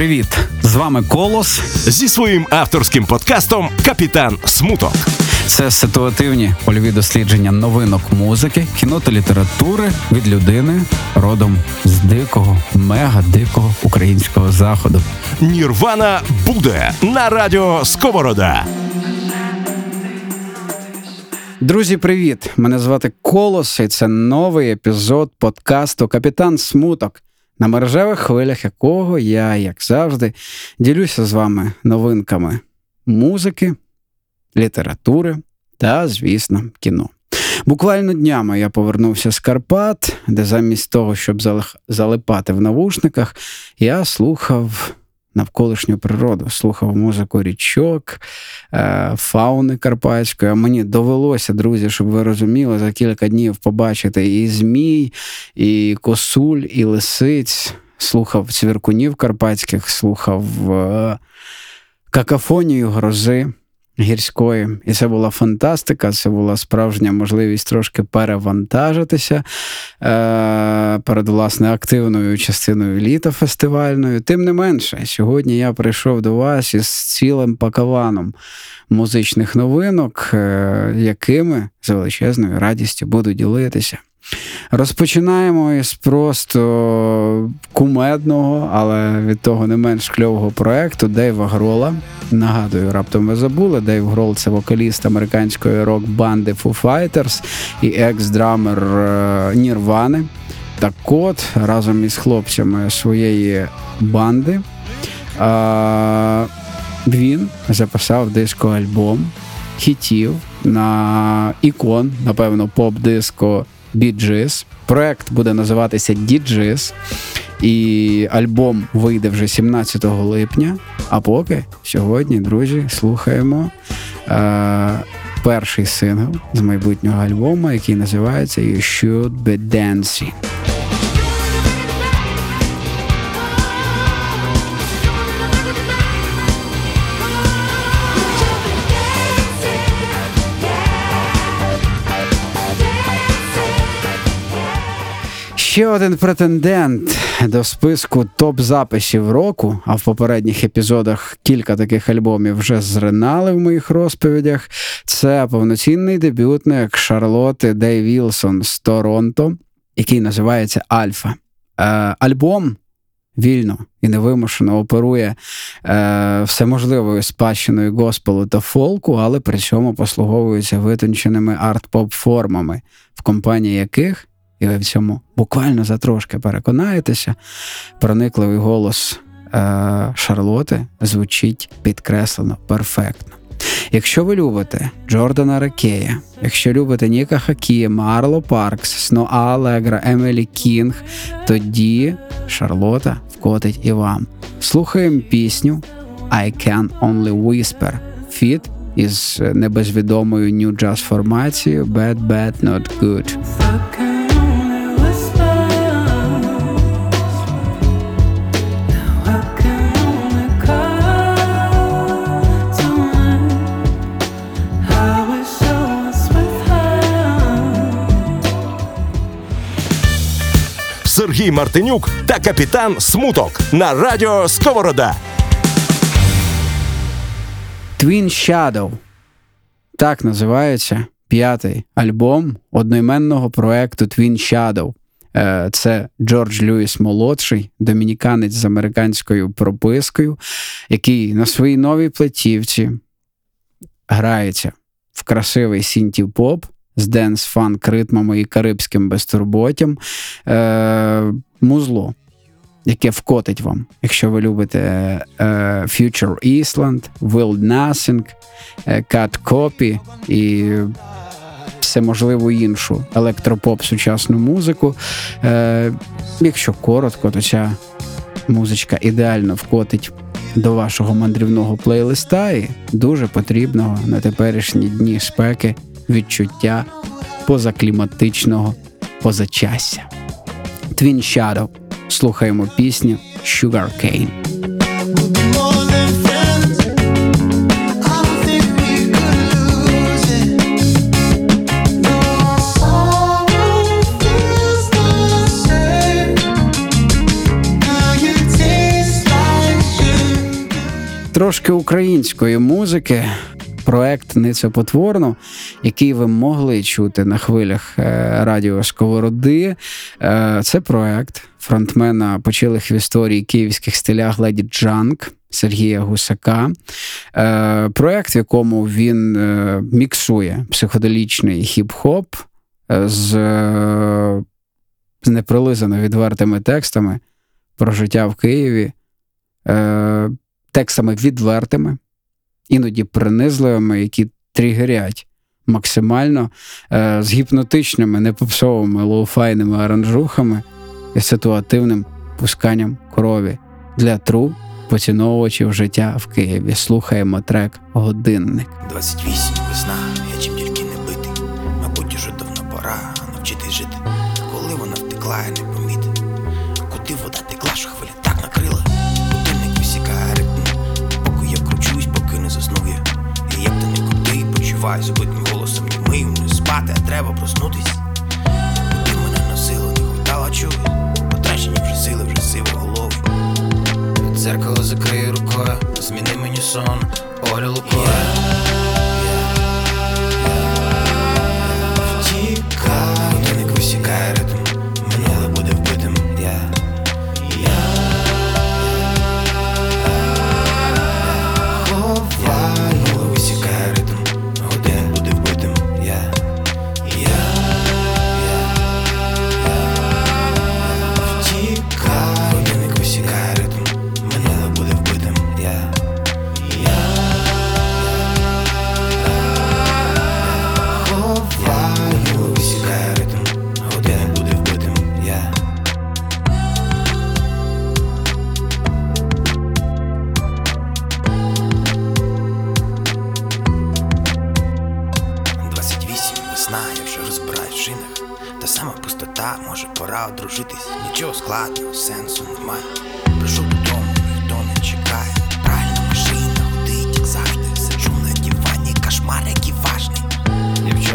привіт! З вами Колос зі своїм авторським подкастом Капітан Смуток. Це ситуативні польові дослідження новинок музики, кіно та літератури від людини родом з дикого, мега дикого українського заходу. Нірвана буде на радіо Сковорода. Друзі, привіт! Мене звати Колос, і це новий епізод подкасту Капітан Смуток на мережевих хвилях якого я, як завжди, ділюся з вами новинками музики, літератури та, звісно, кіно. Буквально днями я повернувся з Карпат, де замість того, щоб залипати в навушниках, я слухав навколишню природу, слухав музику річок, е, фауни карпатської. А мені довелося, друзі, щоб ви розуміли, за кілька днів побачити і змій, і косуль, і лисиць. Слухав цвіркунів карпатських, слухав е, какафонію грози гірської. І це була фантастика, це була справжня можливість трошки перевантажитися е- перед власне активною частиною літа фестивальною. Тим не менше, сьогодні я прийшов до вас із цілим пакаваном музичних новинок, е- якими з величезною радістю буду ділитися. Розпочинаємо із просто кумедного, але від того не менш кльового проекту Дейва Грола. Нагадую, раптом ви забули. Дейв Грол це вокаліст американської рок-банди Foo Fighters і екс-драмер Нірвани. Так от разом із хлопцями своєї банди він записав диско-альбом хітів на ікон, напевно, поп-диско Bee Gees. Проект буде називатися Dee Gees. І альбом вийде вже 17 липня. А поки сьогодні, друзі, слухаємо е, перший сингл з майбутнього альбому, який називається You Should Be Dancing. Ще один претендент до списку топ-записів року, а в попередніх епізодах кілька таких альбомів вже зринали в моїх розповідях. Це повноцінний дебютник Шарлоти Дей Вілсон з Торонто, який називається Альфа. Е, Альбом вільно і невимушено оперує е, всеможливою спадщиною госпелу та фолку, але при цьому послуговується витонченими арт-поп формами, в компанії яких і ви в цьому буквально за трошки переконаєтеся, проникливий голос е, Шарлоти звучить підкреслено перфектно. Якщо ви любите Джордана Рекея, якщо любите Ніка Хакіма, Арло Паркс, Сноа Алегра, Емелі Кінг, тоді Шарлота вкотить і вам. Слухаємо пісню I Can Only Whisper Фіт із небезвідомою New Jazz формацією Bad Bad Not Good. Сергій Мартинюк та капітан Смуток на радіо Сковорода. Twin Shadow. Так називається п'ятий альбом одноіменного проекту Twin Shadow. Е, це Джордж Льюіс молодший, домініканець з американською пропискою, який на своїй новій платівці грається в красивий сінті-поп з денс фанк ритмами і карибським безтурботтям. Е, Музло, яке вкотить вам, якщо ви любите е, Future Island, Wild Nothing, е, Cat Copy і все можливу іншу електропоп сучасну музику. Е, Якщо коротко, то ця музичка ідеально вкотить. До вашого мандрівного плейлиста і дуже потрібного на теперішні дні спеки відчуття позакліматичного позачастя. Twin Shadow. Слухаємо пісню Sugar Cane. трошки української музики. Проект Ницепотворно, який ви могли чути на хвилях е, радіо Сковороди. Е, це проект фронтмена почилих в історії київських стилях Леді Джанк Сергія Гусака. Е, проект, в якому він міксує психоделічний хіп-хоп з неприлизано відвертими текстами про життя в Києві, текстами відвертими іноді принизливими, які тригерять максимально е, з гіпнотичними, непопсовими лоуфайними аранжухами і ситуативним пусканням крові для тру поціновувачів життя в Києві. Слухаємо трек Годинник. 28 весна, я чим тільки не битий. Мабуть, уже давно пора навчитись жити. Коли вона втекла, я не почуваю забитим голосом німим Не спати, а треба проснутись. Ти мене на силу не хватало чути. Потрачені вже сили, вже сиво голову. Дзеркало закрию рукою, зміни мені сон, Оля лукою.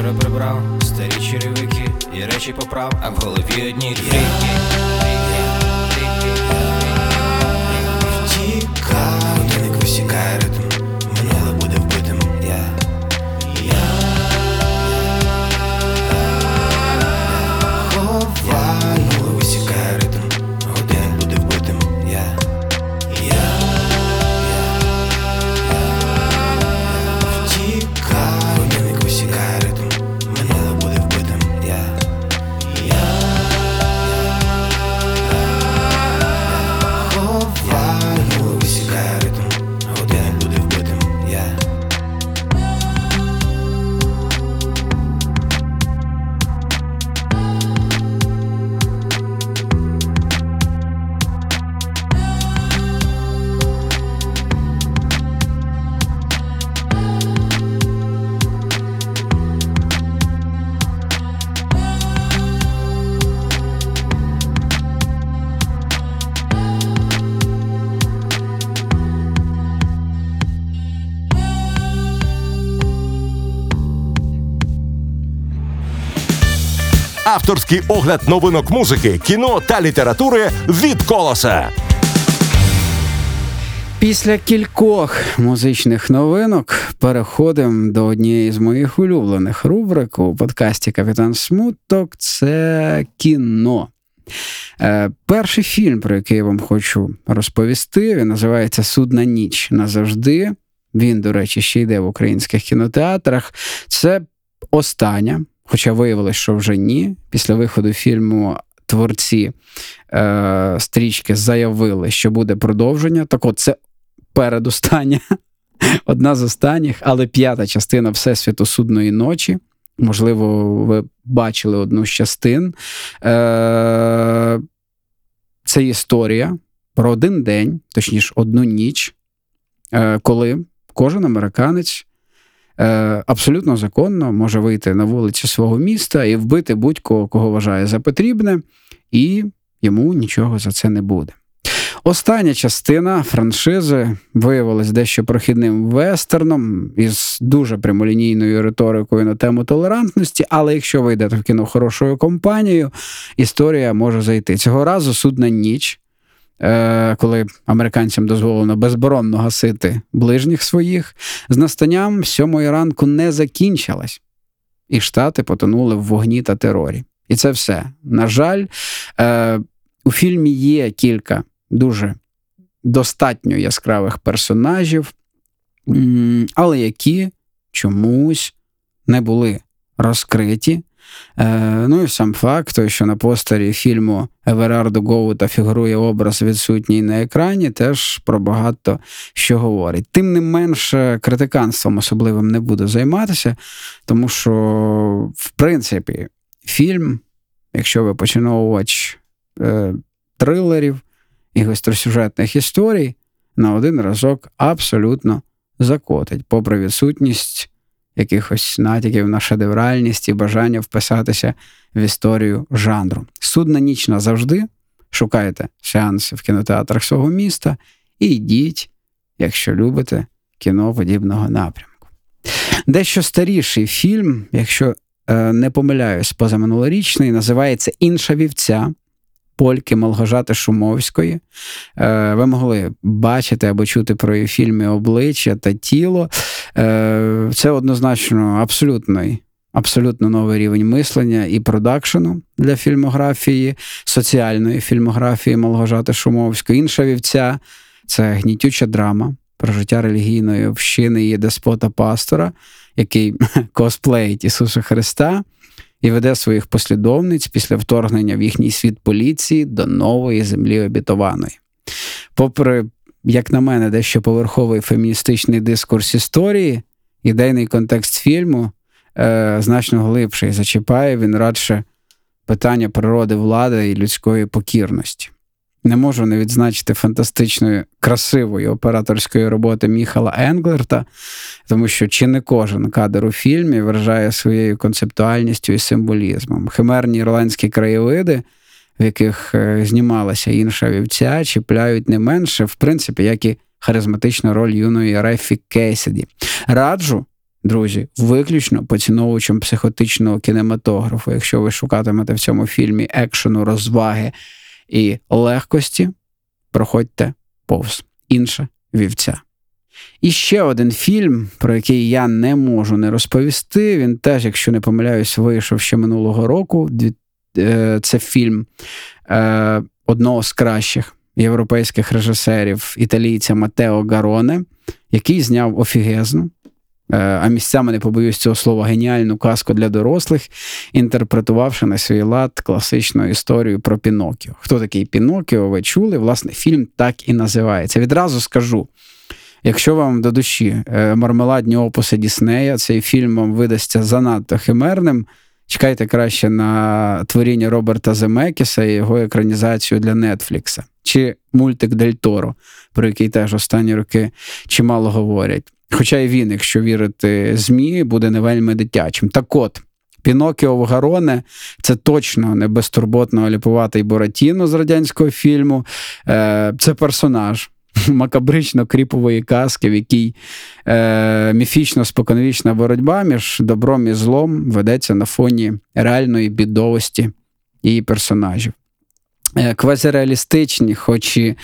Вчора прибрав старі черевики і речі поправ, а в голові одні ріки. Втікай, як висікає Авторський огляд новинок музики, кіно та літератури від колоса. Після кількох музичних новинок переходимо до однієї з моїх улюблених рубрик у подкасті Капітан Смуток це кіно. Е, перший фільм, про який я вам хочу розповісти, він називається Судна ніч назавжди. Він, до речі, ще йде в українських кінотеатрах. Це остання, хоча виявилось, що вже ні. Після виходу фільму творці е, стрічки заявили, що буде продовження. Так от, це передостання, одна з останніх, але п'ята частина Всесвіту судної ночі. Можливо, ви бачили одну з частин. Е, Це історія про один день, точніше, одну ніч, е, коли кожен американець абсолютно законно може вийти на вулиці свого міста і вбити будь-кого, кого вважає за потрібне, і йому нічого за це не буде. Остання частина франшизи виявилась дещо прохідним вестерном із дуже прямолінійною риторикою на тему толерантності, але якщо ви йдете в кіно хорошою компанією, історія може зайти. Цього разу судна ніч е, коли американцям дозволено безборонно гасити ближніх своїх, з настанням сьомої ранку не закінчилась, і штати потонули в вогні та терорі. І це все. На жаль, е, у фільмі є кілька дуже достатньо яскравих персонажів, але які чомусь не були розкриті. Е, Ну і сам факт, що на постері фільму Еверардо Гоута фігурує образ відсутній на екрані, теж про багато що говорить. Тим не менше, критиканством особливим не буду займатися, тому що, в принципі, фільм, якщо ви починовувач е, трилерів і гостросюжетних історій, на один разок абсолютно закотить, попри відсутність якихось натяків на шедевральність і бажання вписатися в історію жанру. Судна ніч назавжди. Шукайте сеанси в кінотеатрах свого міста і йдіть, якщо любите кіно подібного напрямку. Дещо старіший фільм, якщо е, не помиляюсь, позаминулорічний, називається Інша вівця польки Малгожати Шумовської. Е, ви могли бачити або чути про її фільми обличчя та тіло. Е, це однозначно абсолютний. Абсолютно новий рівень мислення і продакшену для фільмографії, соціальної фільмографії Малгожати Шумовської. Інша вівця це гнітюча драма про життя релігійної общини і деспота пастора, який косплеїть Ісуса Христа і веде своїх послідовниць після вторгнення в їхній світ поліції до нової землі обітованої. Попри, як на мене, дещо поверховий феміністичний дискурс історії, ідейний контекст фільму е, значно глибший, зачіпає він радше питання природи влади і людської покірності. Не можу не відзначити фантастичної, красивої операторської роботи Міхала Енглерта, тому що чи не кожен кадр у фільмі вражає своєю концептуальністю і символізмом. Химерні ірландські краєвиди, в яких е, знімалася інша вівця, чіпляють не менше, в принципі, як і харизматична роль юної Рефі Кейсіді. Раджу. Друзі, виключно поціновувачем психотичного кінематографу. Якщо ви шукатимете в цьому фільмі екшену, розваги і легкості, проходьте повз інша вівця. І ще один фільм, про який я не можу не розповісти. Він теж, якщо не помиляюсь, вийшов ще минулого року. Е, це фільм е, одного з кращих європейських режисерів, італійця Матео Гароне, який зняв офігезну а місцями не побоюсь цього слова геніальну казку для дорослих, інтерпретувавши на свій лад класичну історію про Пінокіо. Хто такий Пінокіо? Ви чули? Власне, фільм так і називається. Відразу скажу. Якщо вам до душі е, мармеладні опуси Діснея, цей фільм вам видасться занадто химерним. Чекайте краще на творіння Роберта Земекіса і його екранізацію для Нетфлікса, чи мультик Дель Торо, про який теж останні роки чимало говорять. Хоча й він, якщо вірити ЗМІ, буде не вельми дитячим. Так от. Пінокіо в Гароне це точно не безтурботно оліпуватий Боратіно з радянського фільму. Е, це персонаж макабрично-кріпової казки, в якій е, міфічно споконвічна боротьба між добром і злом ведеться на фоні реальної бідовості її персонажів. Е, квазіреалістичні, хоч і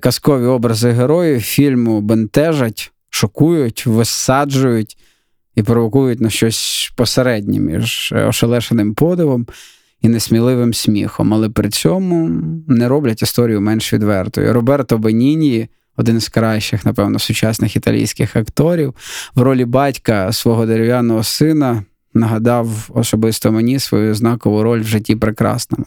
казкові образи героїв фільму бентежать шокують, висаджують і провокують на щось посереднє між ошелешеним подивом і несміливим сміхом, але при цьому не роблять історію менш відвертою. Роберто Беніні, один з кращих, напевно, сучасних італійських акторів, в ролі батька свого дерев'яного сина нагадав особисто мені свою знакову роль в житті прекрасному.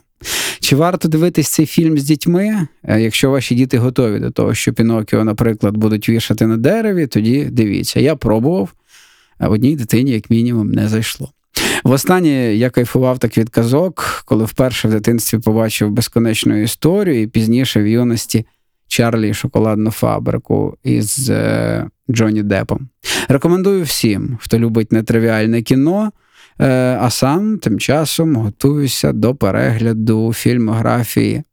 Чи варто дивитись цей фільм з дітьми? Е, якщо ваші діти готові до того, що Пінокіо, наприклад, будуть вішати на дереві, тоді дивіться. Я пробував, а одній дитині, як мінімум, не зайшло. Востаннє я кайфував так від казок, коли вперше в дитинстві побачив безконечну історію, і пізніше в юності Чарлі шоколадну фабрику із е, Джонні Депом. Рекомендую всім, хто любить нетривіальне кіно. Е, а сам тим часом готуюся до перегляду фільмографії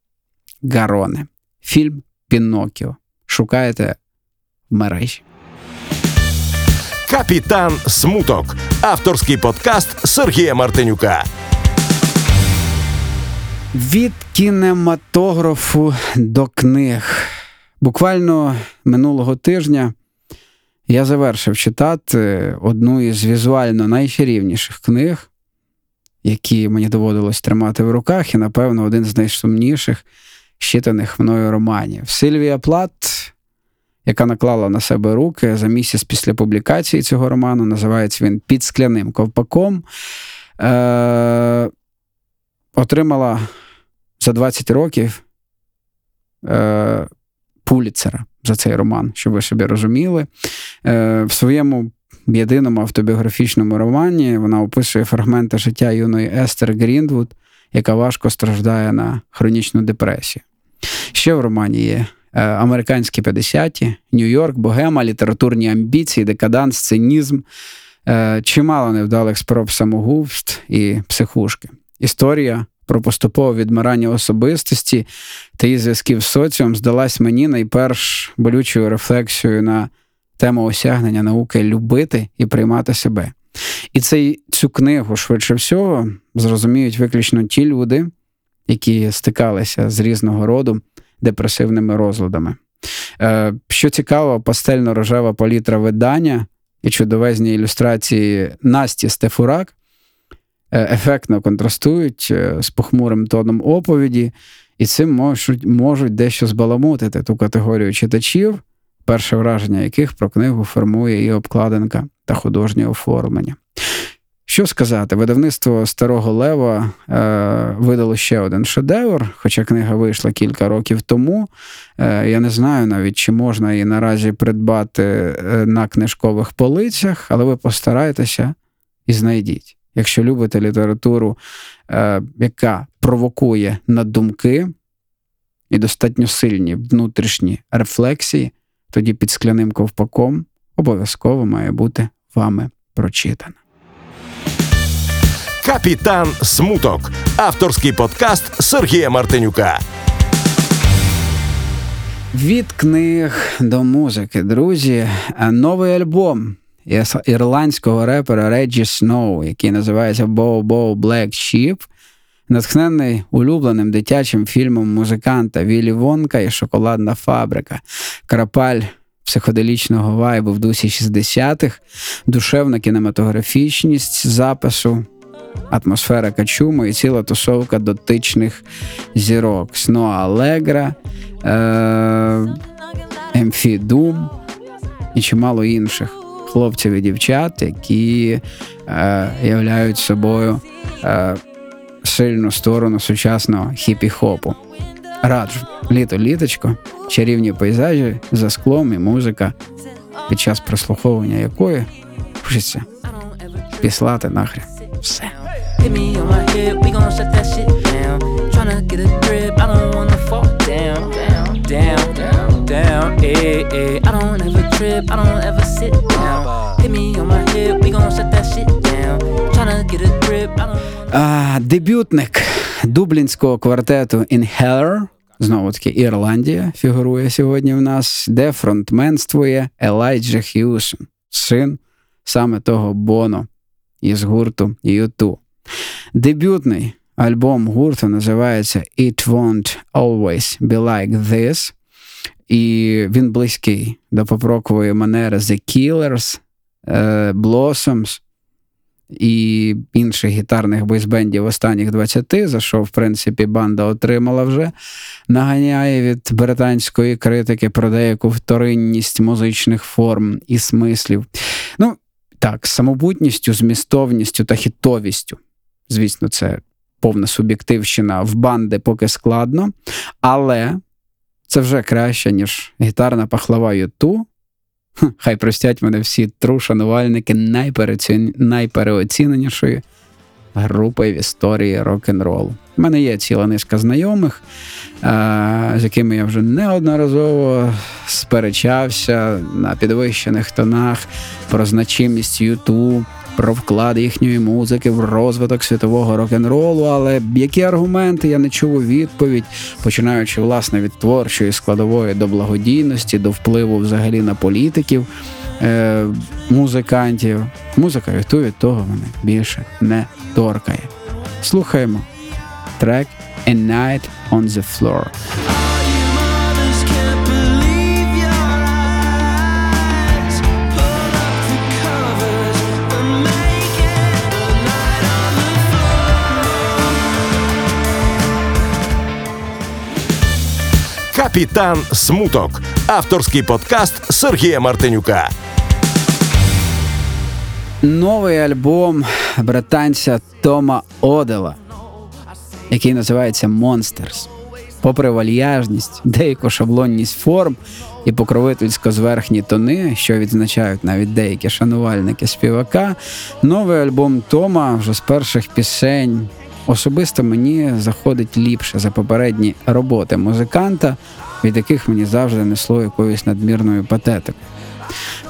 Гарони. Фільм Пінокіо. Шукаєте в мережі. Капітан Смуток. Авторський подкаст Сергія Мартинюка. Від кінематографу до книг. Буквально минулого тижня я завершив читати одну із візуально найчарівніших книг, які мені доводилось тримати в руках, і, напевно, один з найсумніших щитаних мною романів. Сильвія Плат, яка наклала на себе руки за місяць після публікації цього роману, називається він Під скляним ковпаком. Е- Отримала за 20 років е, Пуліцера за цей роман, щоб ви собі розуміли. Е, В своєму єдиному автобіографічному романі вона описує фрагменти життя юної Естер Гріндвуд, яка важко страждає на хронічну депресію. Ще в романі є е, американські 50-ті, Нью-Йорк, Богема, літературні амбіції, декаданс, цинізм, е, чимало невдалих спроб самогубств і психушки. Історія про поступове відмирання особистості та її зв'язків з соціумом здалась мені найперш болючою рефлексією на тему осягнення науки любити і приймати себе. І цей, цю книгу, швидше всього, зрозуміють виключно ті люди, які стикалися з різного роду депресивними розладами. Е, Що цікаво, пастельно-рожева палітра видання і чудовезні ілюстрації Насті Стефурак ефектно контрастують е, з похмурим тоном оповіді, і цим можуть, можуть дещо збаламутити ту категорію читачів, перше враження яких про книгу формує і обкладинка та художнє оформлення. Що сказати, видавництво Старого Лева е, видало ще один шедевр, хоча книга вийшла кілька років тому. Е, Я не знаю навіть, чи можна її наразі придбати е, на книжкових полицях, але ви постарайтеся і знайдіть. Якщо любите літературу, е, яка провокує на думки і достатньо сильні внутрішні рефлексії, тоді під скляним ковпаком обов'язково має бути вами прочитана. Капітан Смуток. Авторський подкаст Сергія Мартинюка. Від книг до музики, друзі, новий альбом ірландського репера Реджі Сноу, який називається Bow Bow Black Sheep, натхнений улюбленим дитячим фільмом музиканта Віллі Вонка і Шоколадна фабрика, крапаль психоделічного вайбу в дусі 60-х, душевна кінематографічність запису. Атмосфера качуму і ціла тусовка дотичних зірок Сно Алегра, Емфі Дум і чимало інших хлопців і дівчат, які е, являють собою е, сильну сторону сучасного хіпі-хопу. Раджу літо літочко, чарівні пейзажі за склом і музика, під час прослуховування якої хочеться післати нахрен все. Hit down, eh, eh. I don't ever trip, I don't ever sit down. Hit me on my head, we gon' shut that shit down. Tryna get a grip, I don't Дебютник дублінського квартету Inhaler, знову таки Ірландія, фігурує сьогодні в нас, де фронтменствує Елайджа Х'юсон, син саме того Боно із гурту U2. Дебютний альбом гурту називається It Won't Always Be Like This. І він близький до попрокової манери The Killers, Blossoms і інших гітарних бойсбендів останніх 20, за що, в принципі, банда отримала вже, наганяє від британської критики про деяку вторинність музичних форм і смислів. Ну, так, самобутністю, змістовністю та хітовістю. Звісно, це повна суб'єктивщина в банди поки складно, але це вже краще, ніж гітарна пахлава Юту. Хай простять мене всі тру шанувальники найпереоціненішої групи в історії рок-н-ролу. У мене є ціла низка знайомих, з якими я вже неодноразово сперечався на підвищених тонах про значимість Юту, про вклад їхньої музики в розвиток світового рок-н-ролу, але які аргументи я не чув у відповідь, починаючи власне від творчої складової до благодійності, до впливу взагалі на політиків, е- музикантів. Музика Юту від того мене більше не торкає. Слухаємо трек A Night on the Floor. Капітан Смуток. Авторський подкаст Сергія Мартинюка. Новий альбом британця Тома Одела, який називається Monsters. Попри вальяжність, деяку шаблонність форм і покровительсько зверхні тони, що відзначають навіть деякі шанувальники співака, новий альбом Тома вже з перших пісень особисто мені заходить ліпше за попередні роботи музиканта, від яких мені завжди несло якоюсь надмірною патетикою.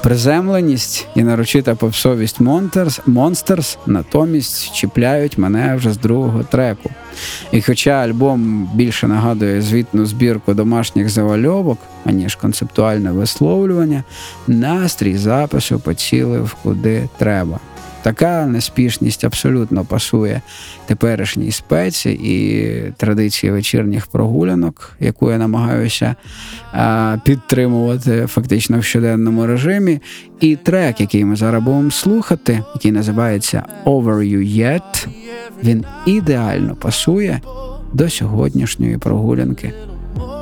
Приземленість і нарочита попсовість Монтерс, Monsters натомість чіпляють мене вже з другого треку. І хоча альбом більше нагадує звітну збірку домашніх завальовок, аніж концептуальне висловлювання, настрій запису поцілив куди треба. Така неспішність абсолютно пасує теперішній спеці і традиції вечірніх прогулянок, яку я намагаюся підтримувати фактично в щоденному режимі. І трек, який ми зараз будемо слухати, який називається Over You Yet, він ідеально пасує до сьогоднішньої прогулянки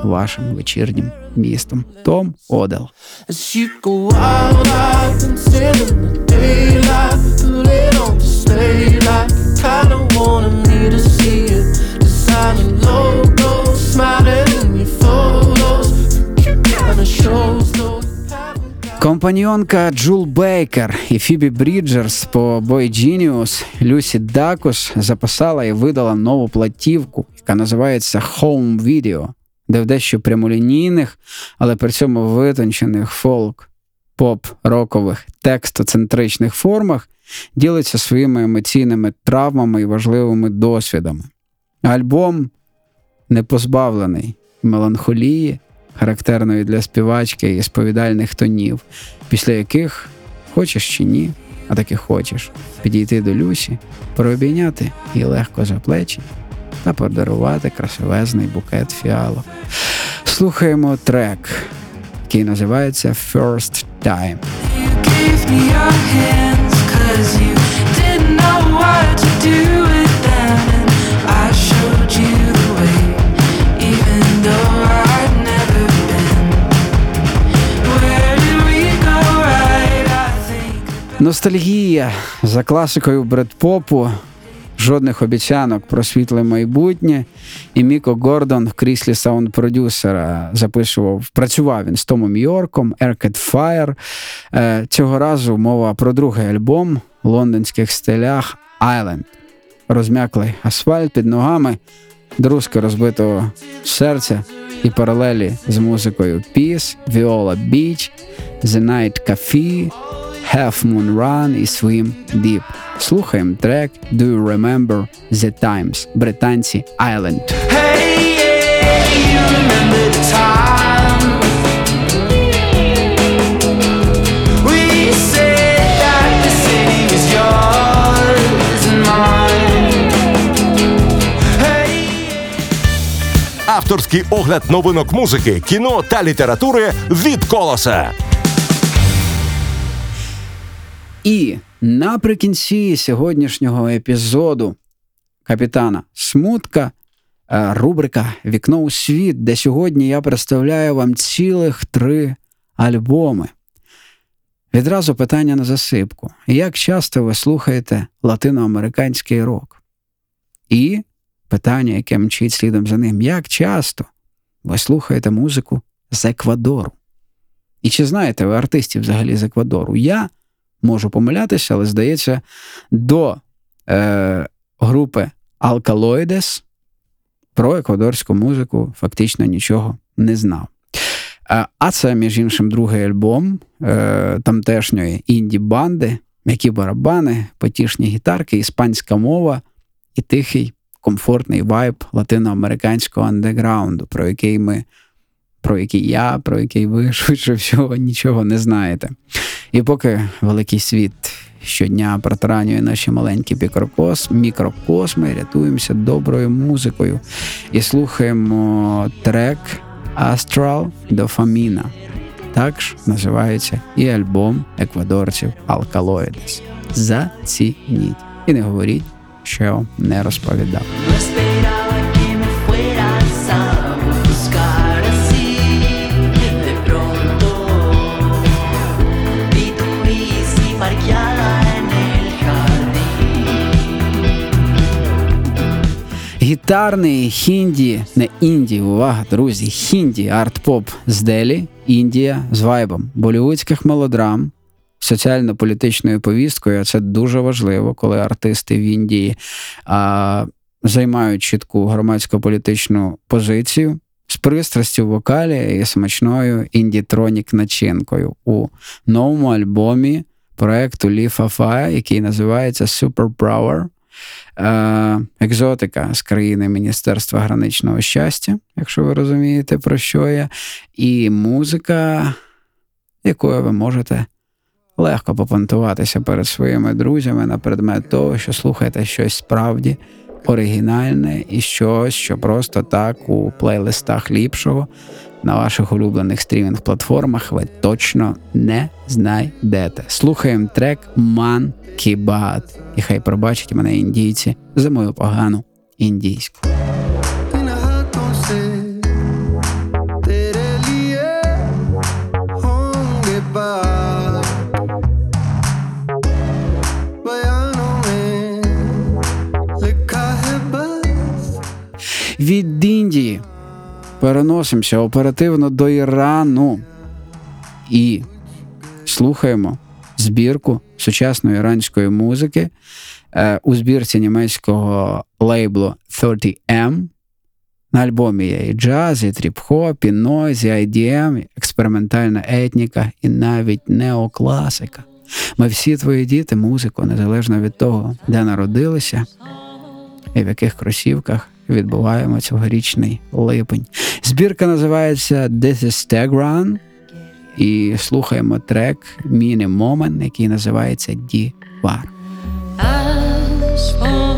вашим вечірнім містом. Том Одел. As you go out, out until in the daylight, put it on display like you kinda wanted me to see it. Designing logos, smiling in your photos, kinda shows though. you haven't Компаньонка Джул Бейкер і Фібі Бріджерс по Boy Genius Люсі Дакус записала і видала нову платівку, яка називається Home Video, Де в дещо прямолінійних, але при цьому витончених фолк, поп, рокових, текстоцентричних формах ділиться своїми емоційними травмами і важливими досвідами. Альбом не позбавлений меланхолії, характерної для співачки і сповідальних тонів, після яких хочеш чи ні, а таки хочеш підійти до Люсі, прообійняти її легко за плечі та подарувати красивезний букет фіалок. Слухаємо трек, який називається First Time. Ностальгія за класикою бредпопу, жодних обіцянок про світле майбутнє. І Міко Гордон в кріслі саунд-продюсера записував, працював він з Томом Йорком, Arcade Fire. Е, Цього разу мова про другий альбом в лондонських стилях Island. Розмяклий асфальт під ногами, друзки розбитого серця і паралелі з музикою Peace, Viola Beach, The Night Cafe, Half Moon Run і Swim Deep. Слухаємо трек Do You Remember The Times, британці Island. Hey, yeah, you remember the time we said that the city was yours and mine. Hey. Авторський огляд новинок музики, кіно та літератури від колоса. І наприкінці сьогоднішнього епізоду капітана Смутка е, рубрика Вікно у світ, де сьогодні я представляю вам цілих три альбоми. Відразу питання на засипку. Як часто ви слухаєте латиноамериканський рок? І питання, яке мчить слідом за ним, як часто ви слухаєте музику з Еквадору? І чи знаєте ви артистів взагалі з Еквадору? Я можу помилятися, але здається, до е, групи Alkaloides про еквадорську музику фактично нічого не знав. Е, А це, між іншим, другий альбом е, тамтешньої інді-банди, м'які барабани, потішні гітарки, іспанська мова і тихий комфортний вайб латиноамериканського андеграунду, про який ми, про який я, про який ви швидше всього нічого не знаєте. І поки великий світ щодня протаранює наші маленькі мікрокос, мікрокосми, рятуємося доброю музикою і слухаємо трек Astral Dopamina. Також називається і альбом еквадорців Alkaloides. Зацініть. І не говоріть, що не розповідав. Гітарний хінді, не інді, увага, друзі, хінді, арт-поп з Делі, Індія з вайбом болівудських мелодрам, соціально-політичною повісткою. Це дуже важливо, коли артисти в Індії а, займають чітку громадсько-політичну позицію з пристрастю в вокалі і смачною індітронік начинкою у новому альбомі проекту Ліфа Фая, який називається Super Power. Е, екзотика з країни Міністерства граничного щастя, якщо ви розумієте, про що я, і музика, якою ви можете легко попонтуватися перед своїми друзями на предмет того, що слухаєте щось справді оригінальне і щось, що просто так у плейлистах ліпшого на ваших улюблених стрімінг платформах ви точно не знайдете. Слухаємо трек «Man Kibat». і хай пробачать мене індійці за мою погану індійську. Від Індії переносимося оперативно до Ірану і слухаємо збірку сучасної іранської музики е, у збірці німецького лейблу 30M. На альбомі є і джаз, і тріп-хоп, і нойз, і IDM, і експериментальна етніка, і навіть неокласика. Ми всі твої діти музику, незалежно від того, де народилися і в яких кросівках відбуваємо цьогорічний липень. Збірка називається This is Tegran і слухаємо трек Міні Moment, який називається Дівар. از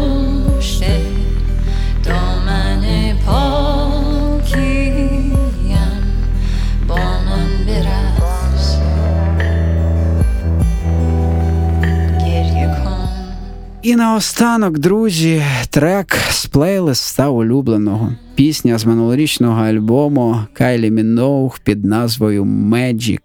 І наостанок, друзі, трек з плейлиста улюбленого. Пісня з минулорічного альбому Кайлі Міноух під назвою Magic.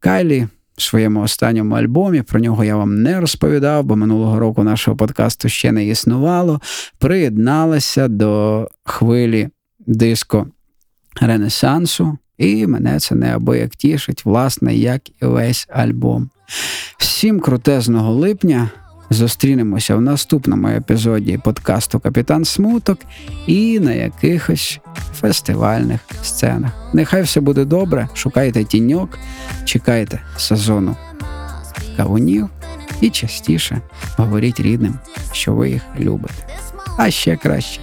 Кайлі в своєму останньому альбомі, про нього я вам не розповідав, бо минулого року нашого подкасту ще не існувало. Приєдналася до хвилі диско Ренесансу, і мене це неабияк тішить, власне, як і весь альбом. Всім крутезного липня. Зустрінемося в наступному епізоді подкасту Капітан Смуток і на якихось фестивальних сценах. Нехай все буде добре. Шукайте тіньок, чекайте сезону кавунів і частіше говоріть рідним, що ви їх любите. А ще краще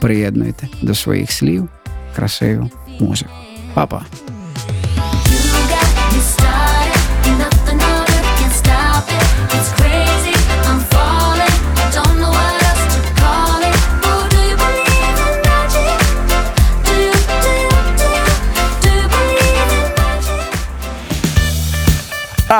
приєднуйте до своїх слів красиву музику. Па-па!